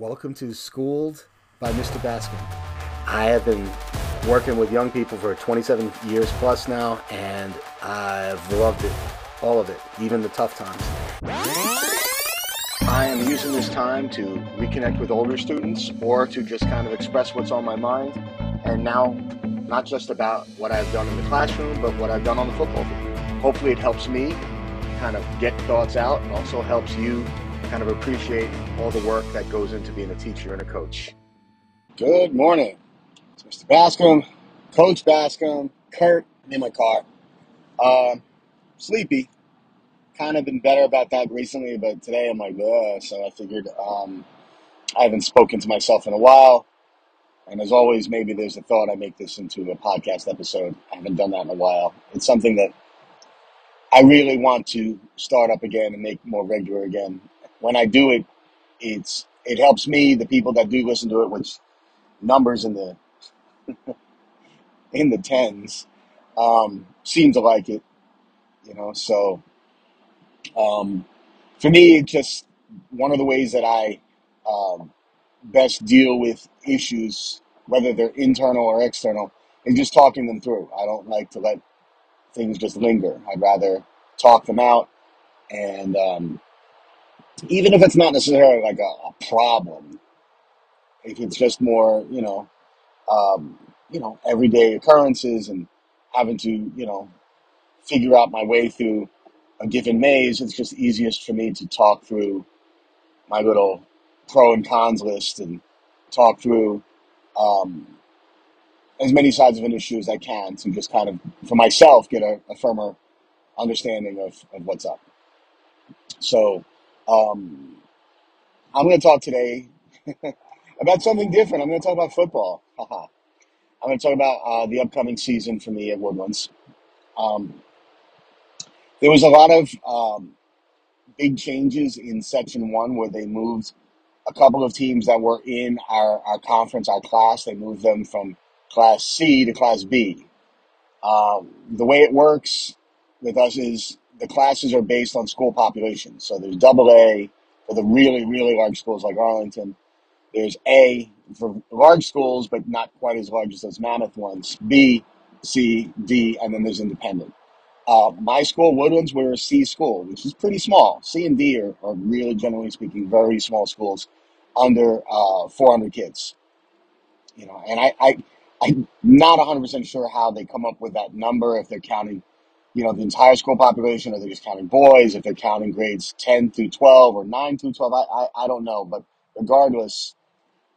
Welcome to Schooled by Mr. Baskin. I have been working with young people for 27 years plus now, and I've loved it. All of it, even the tough times. I am using this time to reconnect with older students or to just kind of express what's on my mind. And now, not just about what I've done in the classroom, but what I've done on the football field. Hopefully, it helps me kind of get thoughts out and also helps you kind of appreciate all the work that goes into being a teacher and a coach. Good morning. It's Mr. Baskin, Coach Baskin, Kurt in my car. Uh, sleepy. Kind of been better about that recently, but today I'm like, Ugh. so I figured um, I haven't spoken to myself in a while. And as always, maybe there's a thought I make this into a podcast episode. I haven't done that in a while. It's something that I really want to start up again and make more regular again. When I do it, it's it helps me, the people that do listen to it, which numbers in the in the tens, um, seem to like it, you know. So um, for me, it's just one of the ways that I um, best deal with issues, whether they're internal or external, is just talking them through. I don't like to let things just linger. I'd rather talk them out, and um, even if it's not necessarily like a, a problem, if it's just more, you know, um, you know, everyday occurrences and having to, you know, figure out my way through a given maze, it's just easiest for me to talk through my little pro and cons list and talk through um, as many sides of an issue as I can to just kind of, for myself, get a, a firmer understanding of, of what's up. So um, I'm going to talk today about something different. I'm going to talk about football. I'm going to talk about uh, the upcoming season for me at Woodlands. Um, there was a lot of um, big changes in Section 1 where they moved a couple of teams that were in our, our conference, our class. They moved them from Class C to Class B. Um, the way it works with us is the classes are based on school population. So there's double A for the really, really large schools like Arlington. There's A for large schools, but not quite as large as those mammoth ones. B, C, D, and then there's independent. Uh, my school, Woodlands, we're a C school, which is pretty small. C and D are, are really, generally speaking, very small schools, under uh, 400 kids. You know, and I, I, I'm not 100% sure how they come up with that number. If they're counting, you know, the entire school population, or they're just counting boys. If they're counting grades 10 through 12 or 9 through 12, I, I, I don't know. But regardless,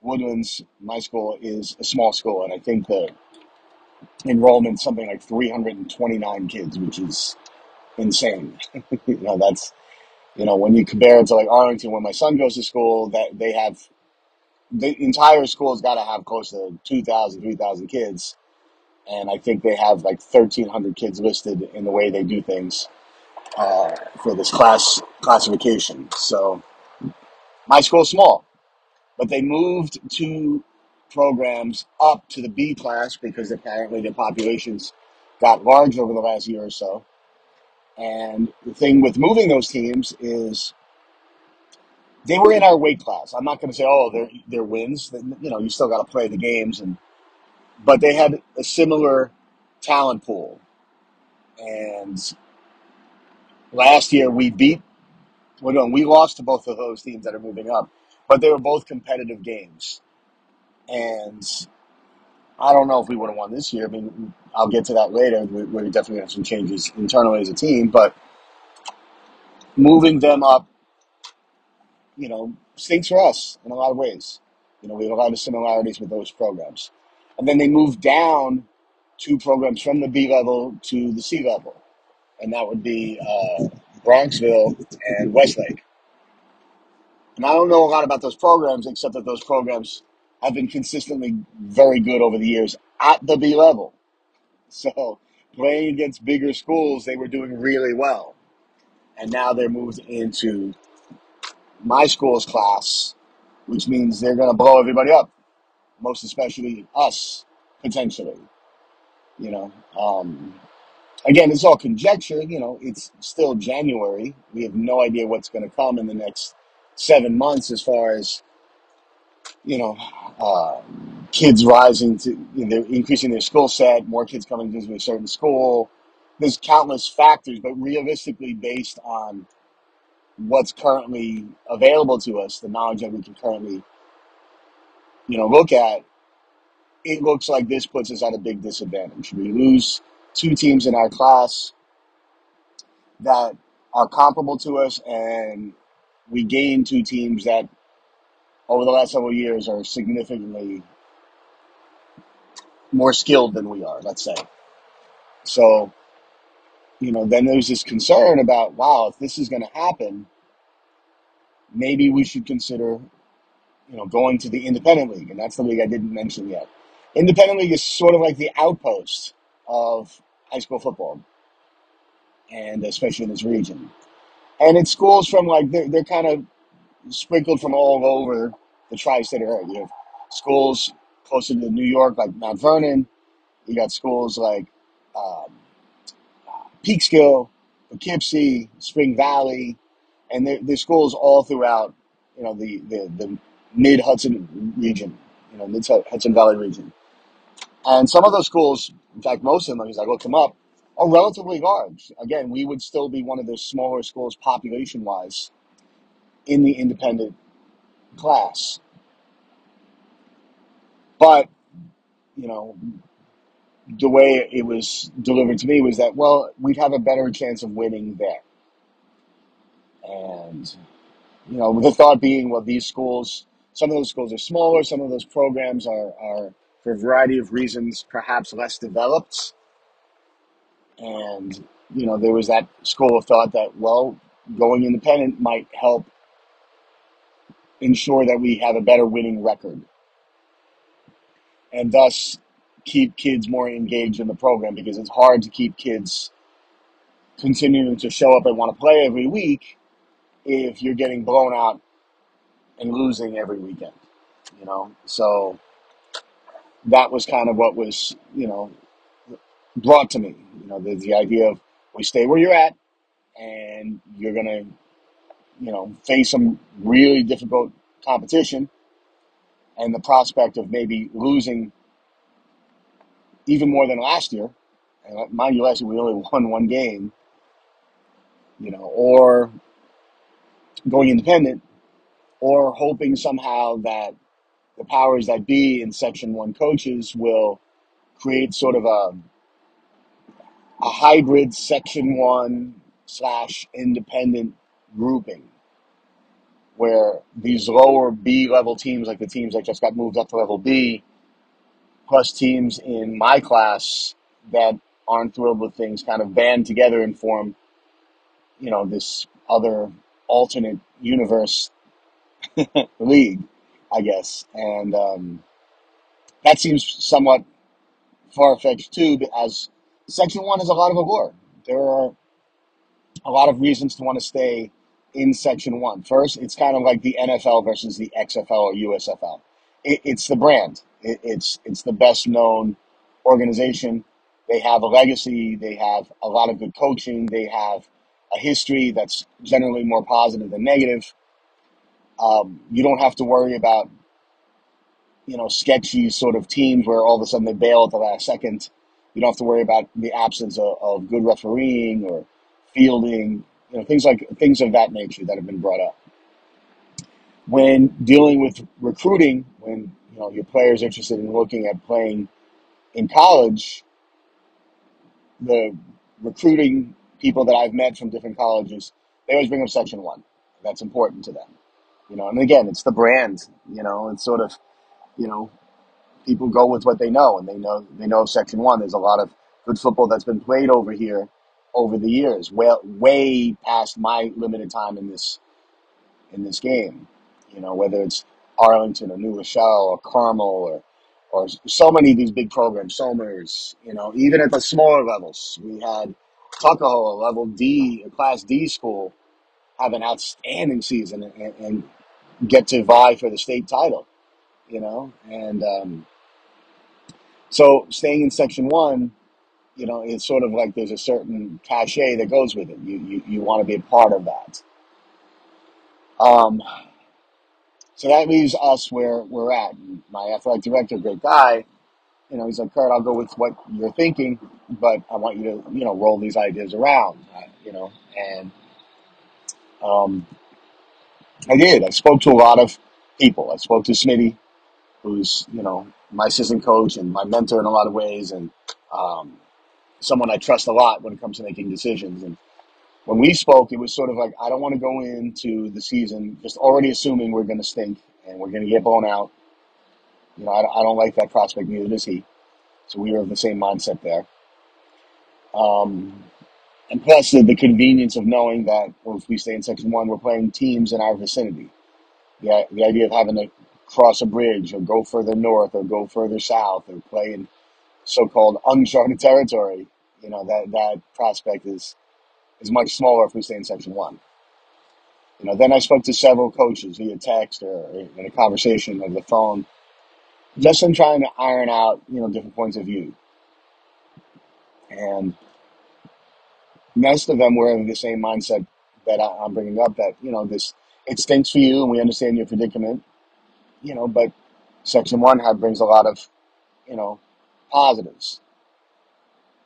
Woodlands, my school, is a small school, and I think the enrollment something like 329 kids, which is insane. you know, that's you know when you compare it to like Arlington, where my son goes to school, that they have the entire school's got to have close to 2,000, 3,000 kids, and I think they have like 1,300 kids listed in the way they do things uh, for this class classification. So my school's small, but they moved two programs up to the B class because apparently the populations got large over the last year or so. And the thing with moving those teams is they were in our weight class. I'm not going to say, oh, they're, they're wins. You know, you still got to play the games, and but they had a similar talent pool. And last year we beat, well, no, we lost to both of those teams that are moving up, but they were both competitive games. And I don't know if we would have won this year. I mean, I'll get to that later. We, we definitely have some changes internally as a team, but moving them up, you know, stinks for us in a lot of ways. You know, we have a lot of similarities with those programs. And then they moved down two programs from the B level to the C level, and that would be uh, Bronxville and Westlake. And I don't know a lot about those programs except that those programs have been consistently very good over the years at the B level. So playing against bigger schools, they were doing really well. And now they're moved into my school's class, which means they're going to blow everybody up, most especially us, potentially. You know, um, again, it's all conjecture. You know, it's still January. We have no idea what's going to come in the next seven months as far as you know, uh, kids rising to, you know, they're increasing their skill set, more kids coming into a certain school. There's countless factors, but realistically, based on what's currently available to us, the knowledge that we can currently, you know, look at, it looks like this puts us at a big disadvantage. We lose two teams in our class that are comparable to us, and we gain two teams that over the last several years are significantly more skilled than we are, let's say. So, you know, then there's this concern about, wow, if this is going to happen, maybe we should consider, you know, going to the independent league. And that's the league I didn't mention yet. Independent league is sort of like the outpost of high school football, and especially in this region. And it's schools from like, they're, they're kind of sprinkled from all over the tri state area. You have schools closer to New York, like Mount Vernon. You got schools like, um, Peekskill, Poughkeepsie, Spring Valley, and there, there's schools all throughout, you know, the, the, the mid Hudson region, you know, mid Hudson Valley region. And some of those schools, in fact, most of them, as I looked them up, are relatively large. Again, we would still be one of the smaller schools population wise in the independent class. But, you know, the way it was delivered to me was that, well, we'd have a better chance of winning there. And, you know, the thought being, well, these schools, some of those schools are smaller, some of those programs are, are for a variety of reasons, perhaps less developed. And, you know, there was that school of thought that, well, going independent might help ensure that we have a better winning record and thus keep kids more engaged in the program because it's hard to keep kids continuing to show up and want to play every week if you're getting blown out and losing every weekend, you know? So that was kind of what was, you know, brought to me. You know, the, the idea of we stay where you're at and you're going to, you know, face some really difficult competition and the prospect of maybe losing even more than last year. And uh, mind you, last year we only won one game, you know, or going independent, or hoping somehow that the powers that be in Section 1 coaches will create sort of a, a hybrid Section 1 slash independent grouping where these lower B level teams, like the teams that just got moved up to level B, plus teams in my class that aren't thrilled with things, kind of band together and form, you know, this other alternate universe league, I guess. And um, that seems somewhat far fetched too, as Section 1 has a lot of allure. There are a lot of reasons to want to stay in Section 1. First, it's kind of like the NFL versus the XFL or USFL. It, it's the brand. It, it's it's the best known organization. They have a legacy. They have a lot of good coaching. They have a history that's generally more positive than negative. Um, you don't have to worry about you know sketchy sort of teams where all of a sudden they bail at the last second. You don't have to worry about the absence of, of good refereeing or fielding, you know, things like things of that nature that have been brought up. When dealing with recruiting, when you know your players are interested in looking at playing in college, the recruiting people that I've met from different colleges, they always bring up Section One. That's important to them, you know. And again, it's the brand, you know. It's sort of, you know, people go with what they know, and they know they know of Section One. There's a lot of good football that's been played over here over the years, well, way past my limited time in this in this game. You know, whether it's Arlington or New Rochelle or Carmel or or so many of these big programs, Somers, you know, even at the smaller levels. We had Tuckahoe, a level D, a class D school, have an outstanding season and, and get to vie for the state title, you know, and um, so staying in section one, you know, it's sort of like there's a certain cachet that goes with it. You, you, you want to be a part of that. Um, So that leaves us where we're at. My athletic director, great guy, you know, he's like, Kurt, I'll go with what you're thinking, but I want you to, you know, roll these ideas around, uh, you know, and um, I did. I spoke to a lot of people. I spoke to Smitty, who's, you know, my assistant coach and my mentor in a lot of ways, and um, someone I trust a lot when it comes to making decisions. And when we spoke, it was sort of like, I don't want to go into the season just already assuming we're going to stink and we're going to get blown out. You know, I, I don't like that prospect, neither does he. So we were of the same mindset there. Um, and plus the, the convenience of knowing that well, if we stay in Section 1, we're playing teams in our vicinity. The, the idea of having to cross a bridge or go further north or go further south or play in so-called uncharted territory, you know, that, that prospect is, is much smaller if we stay in Section 1. You know, then I spoke to several coaches via text or in a conversation over the phone, just in trying to iron out, you know, different points of view. And most of them were in the same mindset that I, I'm bringing up that, you know, this, it stinks for you and we understand your predicament, you know, but Section 1 had, brings a lot of, you know, positives.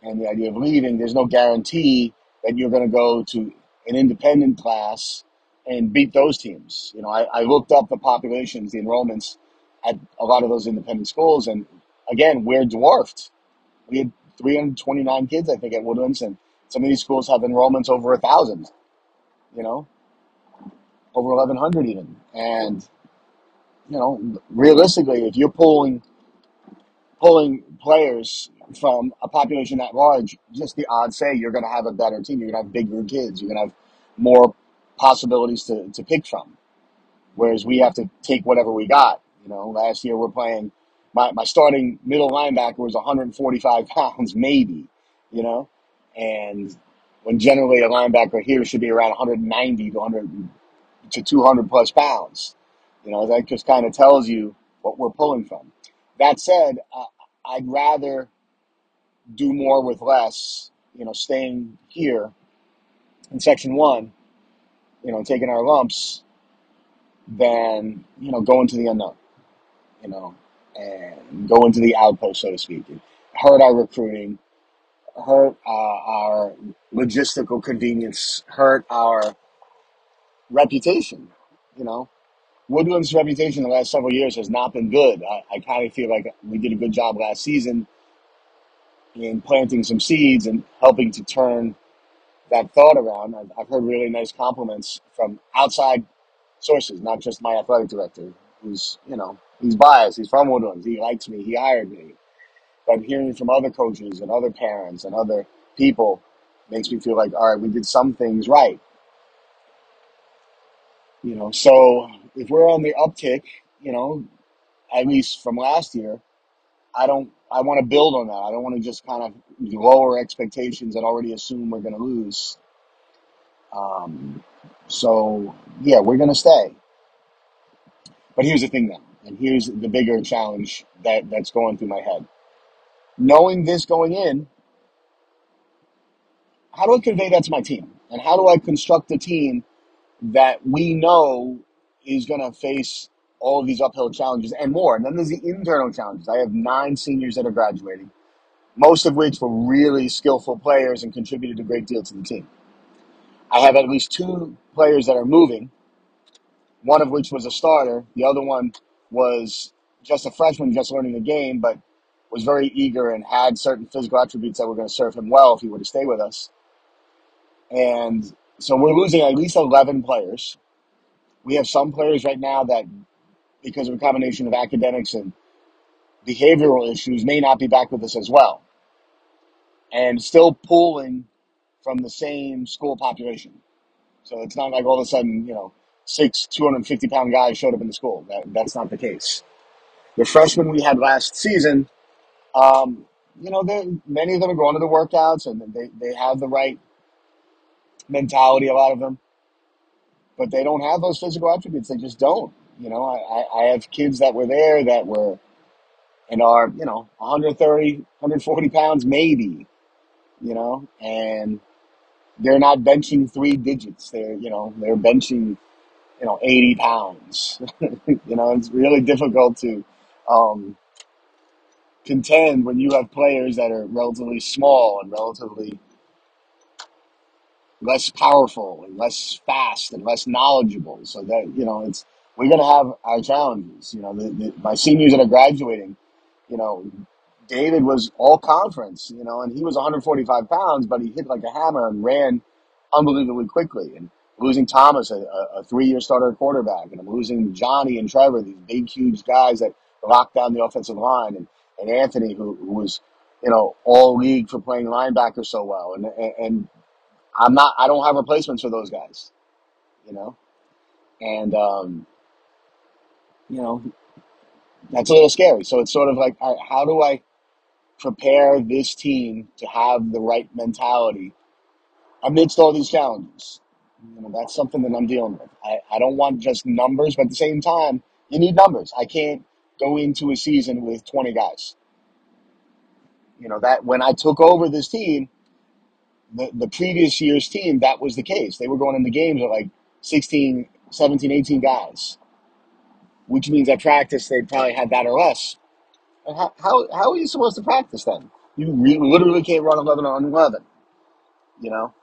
And the idea of leaving, there's no guarantee that you're going to go to an independent class and beat those teams. You know, I, I looked up the populations, the enrollments at a lot of those independent schools, and again, we're dwarfed. We had 329 kids, I think, at Woodlands, and some of these schools have enrollments over a thousand. You know, over 1,100 even. And you know, realistically, if you're pulling pulling players from a population that large, just the odds say you're going to have a better team. You're going to have bigger kids. You're going to have more possibilities to, to pick from. Whereas we have to take whatever we got. You know, last year we're playing, my, my starting middle linebacker was 145 pounds, maybe, you know, and when generally a linebacker here should be around 190 to 100 to 200 plus pounds. You know, that just kind of tells you what we're pulling from. That said, uh, I'd rather do more with less, you know, staying here in section one, you know, taking our lumps than, you know, going to the unknown, you know, and going to the outpost, so to speak. and hurt our recruiting, hurt uh, our logistical convenience, hurt our reputation, you know. Woodland's reputation the last several years has not been good. I, I kind of feel like we did a good job last season in planting some seeds and helping to turn that thought around. I've, I've heard really nice compliments from outside sources, not just my athletic director, who's, you know, he's biased. He's from Woodlands. He likes me. He hired me. But hearing from other coaches and other parents and other people makes me feel like, all right, we did some things right. You know, so if we're on the uptick, you know, at least from last year, I don't. I want to build on that. I don't want to just kind of lower expectations and already assume we're going to lose. Um, so yeah, we're going to stay. But here's the thing, though, and here's the bigger challenge that that's going through my head. Knowing this going in, how do I convey that to my team, and how do I construct a team that we know is going to face all of these uphill challenges and more? And then there's the internal challenges. I have nine seniors that are graduating. most of which were really skillful players and contributed a great deal to the team. I have at least two players that are moving, one of which was a starter. The other one was just a freshman, just learning the game, but was very eager and had certain physical attributes that were going to serve him well if he were to stay with us. And so we're losing at least 11 players. We have some players right now that, because of a combination of academics and behavioral issues, may not be back with us as well. And still pulling from the same school population. So it's not like all of a sudden, you know, six 250 pound guys showed up in the school. That, that's not the case. The freshmen we had last season, um, you know, many of them are going to the workouts and they, they have the right mentality, a lot of them, but they don't have those physical attributes. They just don't. You know, I, I I have kids that were there that were and are, you know, 130, 140 pounds maybe, you know, and they're not benching three digits. They're, you know, they're benching you know, 80 pounds. you know, it's really difficult to um, contend when you have players that are relatively small and relatively less powerful and less fast and less knowledgeable. So that, you know, it's, we're going to have our challenges. You know, the, the, my seniors that are graduating, you know, David was all conference, you know, and he was 145 pounds, but he hit like a hammer and ran unbelievably quickly. And losing Thomas, a, a three-year starter quarterback, and I'm losing Johnny and Trevor, these big, huge guys that lock down the offensive line, and, and Anthony, who, who was, you know, all league for playing linebacker so well. And, and I'm not, I don't have replacements for those guys, you know, and um, you know that's a little scary. So it's sort of like, how do I prepare this team to have the right mentality amidst all these challenges. You know, that's something that I'm dealing with. I, I don't want just numbers, but at the same time, you need numbers. I can't go into a season with 20 guys. You know, that when I took over this team, the, the previous year's team, that was the case. They were going into games with like 16, 17, 18 guys, which means at practice they probably had that or less. And how, how, how are you supposed to practice then? You re- literally can't run 11 on 11, you know?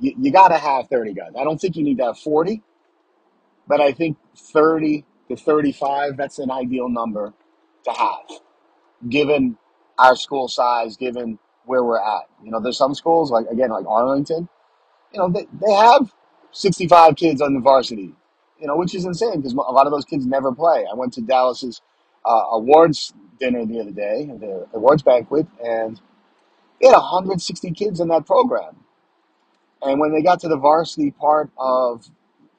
You, you got to have 30 guys. I don't think you need to have 40, but I think 30 to 35, that's an ideal number to have, given our school size, given where we're at. You know, there's some schools, like, again, like Arlington, you know, they, they have 65 kids on the varsity, you know, which is insane because a lot of those kids never play. I went to Dallas's uh, awards dinner the other day, the awards banquet, and they had 160 kids in that program. And when they got to the varsity part of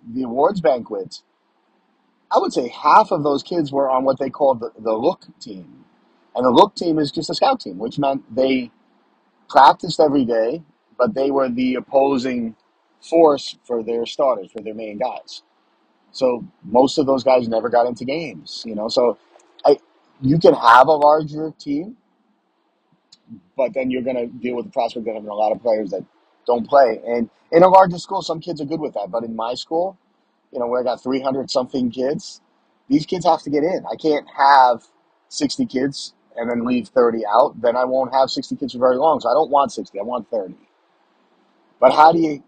the awards banquet, I would say half of those kids were on what they called the, the look team. And the look team is just a scout team, which meant they practiced every day, but they were the opposing force for their starters, for their main guys. So most of those guys never got into games, you know. So I, you can have a larger team, but then you're going to deal with the prospect of having a lot of players that don't play. And in a larger school, some kids are good with that. But in my school, you know, where I got 300 something kids, these kids have to get in. I can't have 60 kids and then leave 30 out. Then I won't have 60 kids for very long. So I don't want 60, I want 30. But how do you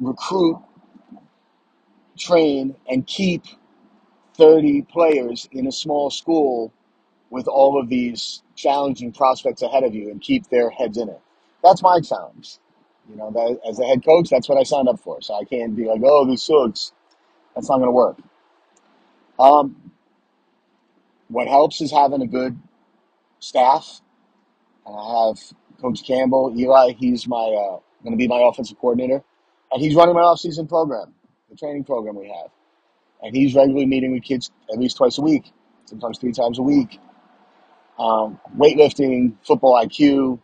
recruit, train, and keep 30 players in a small school with all of these challenging prospects ahead of you and keep their heads in it? That's my challenge. You know, that, as a head coach, that's what I signed up for. So I can't be like, oh, this sucks. That's not going to work. Um, what helps is having a good staff. And I have Coach Campbell, Eli. He's my uh, going to be my offensive coordinator, and he's running my off-season program, the training program we have. And he's regularly meeting with kids at least twice a week, sometimes three times a week. Um, weightlifting, football IQ,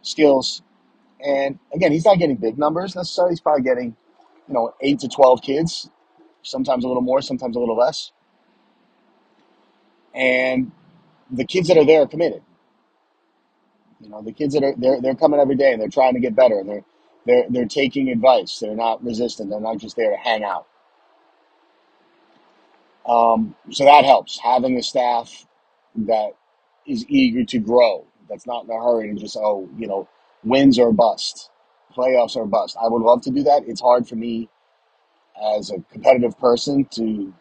skills, and again, he's not getting big numbers necessarily. He's probably getting, you know, eight to twelve kids, sometimes a little more, sometimes a little less. And the kids that are there are committed. You know, the kids that are they're they're coming every day and they're trying to get better and they're they're they're taking advice. They're not resistant. They're not just there to hang out. Um, so that helps having a staff that is eager to grow. That's not in a hurry and just oh you know wins or bust, playoffs or bust. I would love to do that. It's hard for me as a competitive person to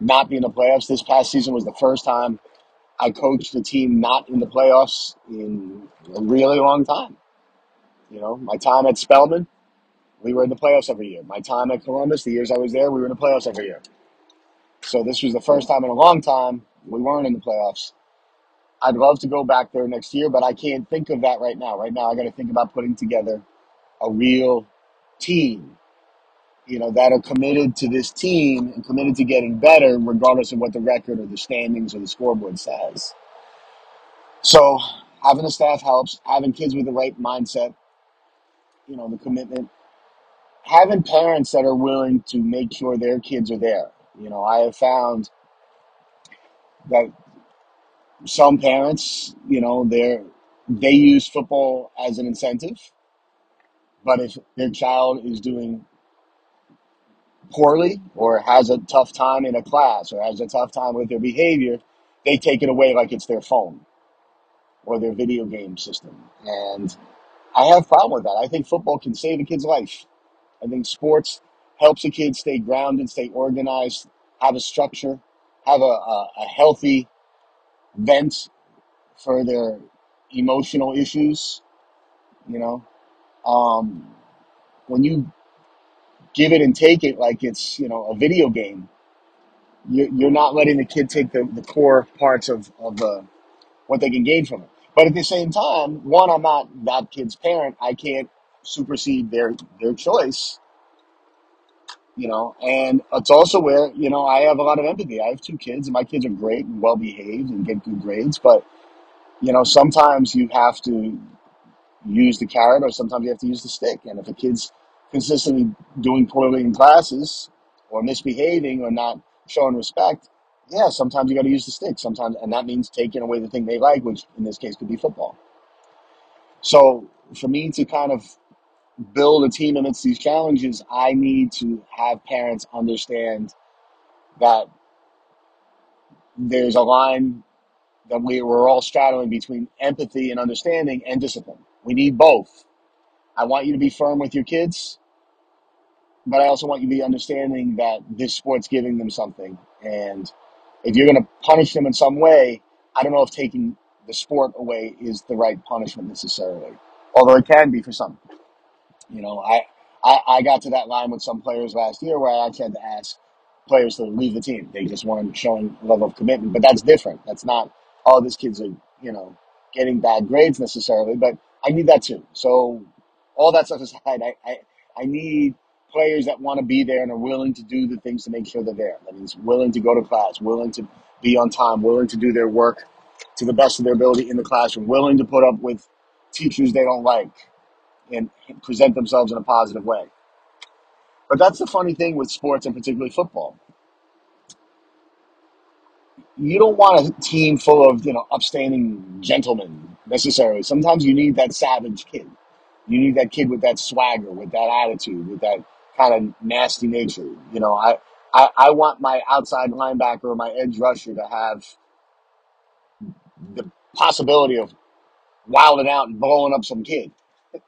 not be in the playoffs. This past season was the first time I coached a team not in the playoffs in a really long time. You know, my time at Spellman, we were in the playoffs every year. My time at Columbus, the years I was there, we were in the playoffs every year. So this was the first time in a long time we weren't in the playoffs. I'd love to go back there next year, but I can't think of that right now. Right now, I got to think about putting together a real team, you know, that are committed to this team and committed to getting better, regardless of what the record or the standings or the scoreboard says. So having a staff helps. Having kids with the right mindset, you know, the commitment. Having parents that are willing to make sure their kids are there. You know, I have found that some parents, you know, they're they use football as an incentive, but if their child is doing poorly or has a tough time in a class or has a tough time with their behavior, they take it away like it's their phone or their video game system. And I have a problem with that. I think football can save a kid's life. I think sports helps a kid stay grounded, stay organized, have a structure, have a, a, a healthy vent for their emotional issues. You know, um, when you give it and take it like it's you know a video game, you, you're not letting the kid take the, the core parts of of the what they can gain from it. But at the same time, one, I'm not that kid's parent. I can't supersede their their choice you know and it's also where you know i have a lot of empathy. I have two kids and my kids are great and well behaved and get good grades but you know sometimes you have to use the carrot or sometimes you have to use the stick. And if a kid's consistently doing poorly in classes or misbehaving or not showing respect yeah sometimes you got to use the stick. Sometimes and that means taking away the thing they like which in this case could be football. So for me to kind of build a team amidst these challenges i need to have parents understand that there's a line that we, we're all straddling between empathy and understanding and discipline. We need both. I want you to be firm with your kids, but I also want you to be understanding that this sport's giving them something. And if you're going to punish them in some way, I don't know if taking the sport away is the right punishment necessarily, although it can be for some. You know, I, I, I got to that line with some players last year where I actually had to ask players to leave the team. They just weren't showing level of commitment. But that's different. That's not, oh, these kid's are you know, getting bad grades necessarily, but I need that too. So all that stuff aside, I, I, I need players that want to be there and are willing to do the things to make sure they're there. That means willing to go to class, willing to be on time, willing to do their work to the best of their ability in the classroom, willing to put up with teachers they don't like, and present themselves in a positive way. But that's the funny thing with sports and particularly football. You don't want a team full of, you know, upstanding gentlemen necessarily. Sometimes you need that savage kid. You need that kid with that swagger, with that attitude, with that kind of nasty nature. You know, I, I, I want my outside linebacker or my edge rusher to have the possibility of wilding out and blowing up some kid.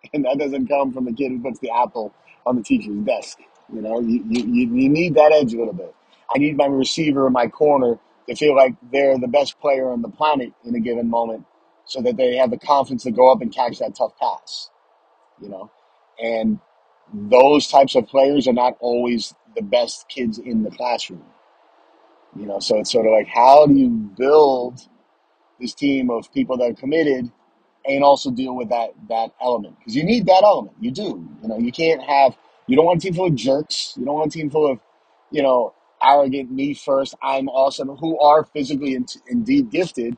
and that doesn't come from the kid who puts the apple on the teacher's desk. You know, you, you, you need that edge a little bit. I need my receiver in my corner to feel like they're the best player on the planet in a given moment so that they have the confidence to go up and catch that tough pass, you know? And those types of players are not always the best kids in the classroom, you know? So it's sort of like, how do you build this team of people that are committed and also deal with that that element because you need that element. You do. You know, you can't have. You don't want a team full of jerks. You don't want a team full of, you know, arrogant, me first, I'm awesome, who are physically and indeed gifted,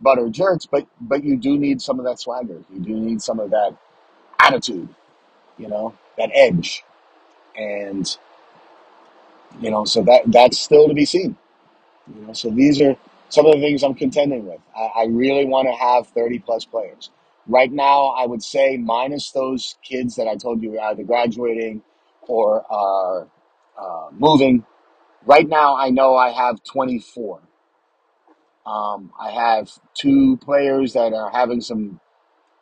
but are jerks. But but you do need some of that swagger. You do need some of that attitude. You know, that edge, and you know, so that that's still to be seen. You know, so these are some of the things I'm contending with. I, I really want to have 30 plus players. Right now, I would say minus those kids that I told you are either graduating or are uh, moving. Right now, I know I have 24. Um, I have two players that are having some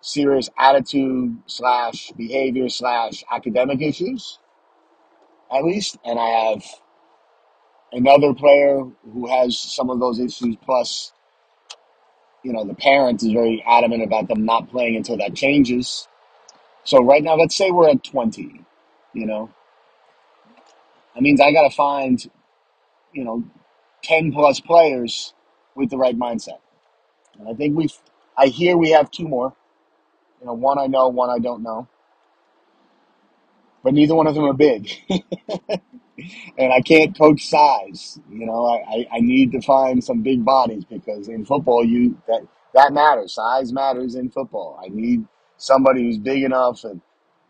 serious attitude slash behavior slash academic issues, at least, and I have another player who has some of those issues. Plus, you know, the parent is very adamant about them not playing until that changes. So right now, let's say we're at twenty. You know, that means I got to find you know ten plus players with the right mindset. And I think we've. I hear we have two more. You know, one I know, one I don't know, but neither one of them are big. and I can't coach size. You know, I, I, I need to find some big bodies because in football, you that that matters. Size matters in football. I need somebody who's big enough and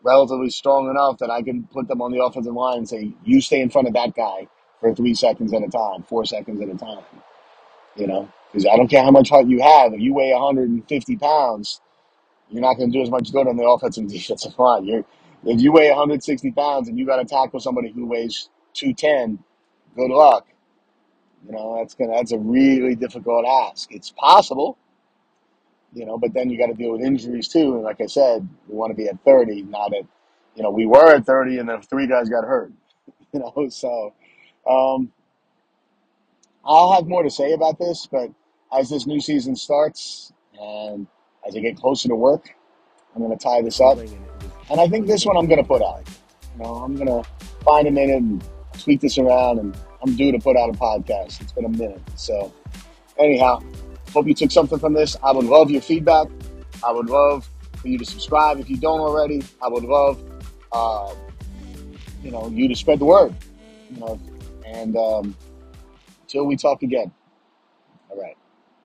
relatively strong enough that I can put them on the offensive line and say, "You stay in front of that guy for three seconds at a time, four seconds at a time." You know, because I don't care how much heart you have. If you weigh 150 pounds, you're not going to do as much good on the offensive defensive line. You're if you weigh 160 pounds and you got to tackle somebody who weighs 210, good luck. You know, that's gonna that's a really difficult ask. It's possible, you know, but then you got to deal with injuries too. And like I said, we want to be at 30, not at, you know, we were at 30 and then three guys got hurt, you know. So um, I'll have more to say about this, but as this new season starts and as I get closer to work, I'm going to tie this up. And I think this one I'm going to put out. You know, I'm going to find a minute and tweak this around, and I'm due to put out a podcast. It's been a minute. So, anyhow, hope you took something from this. I would love your feedback. I would love for you to subscribe if you don't already. I would love, uh, you know, you to spread the word. You know, and um, until we talk again. All right.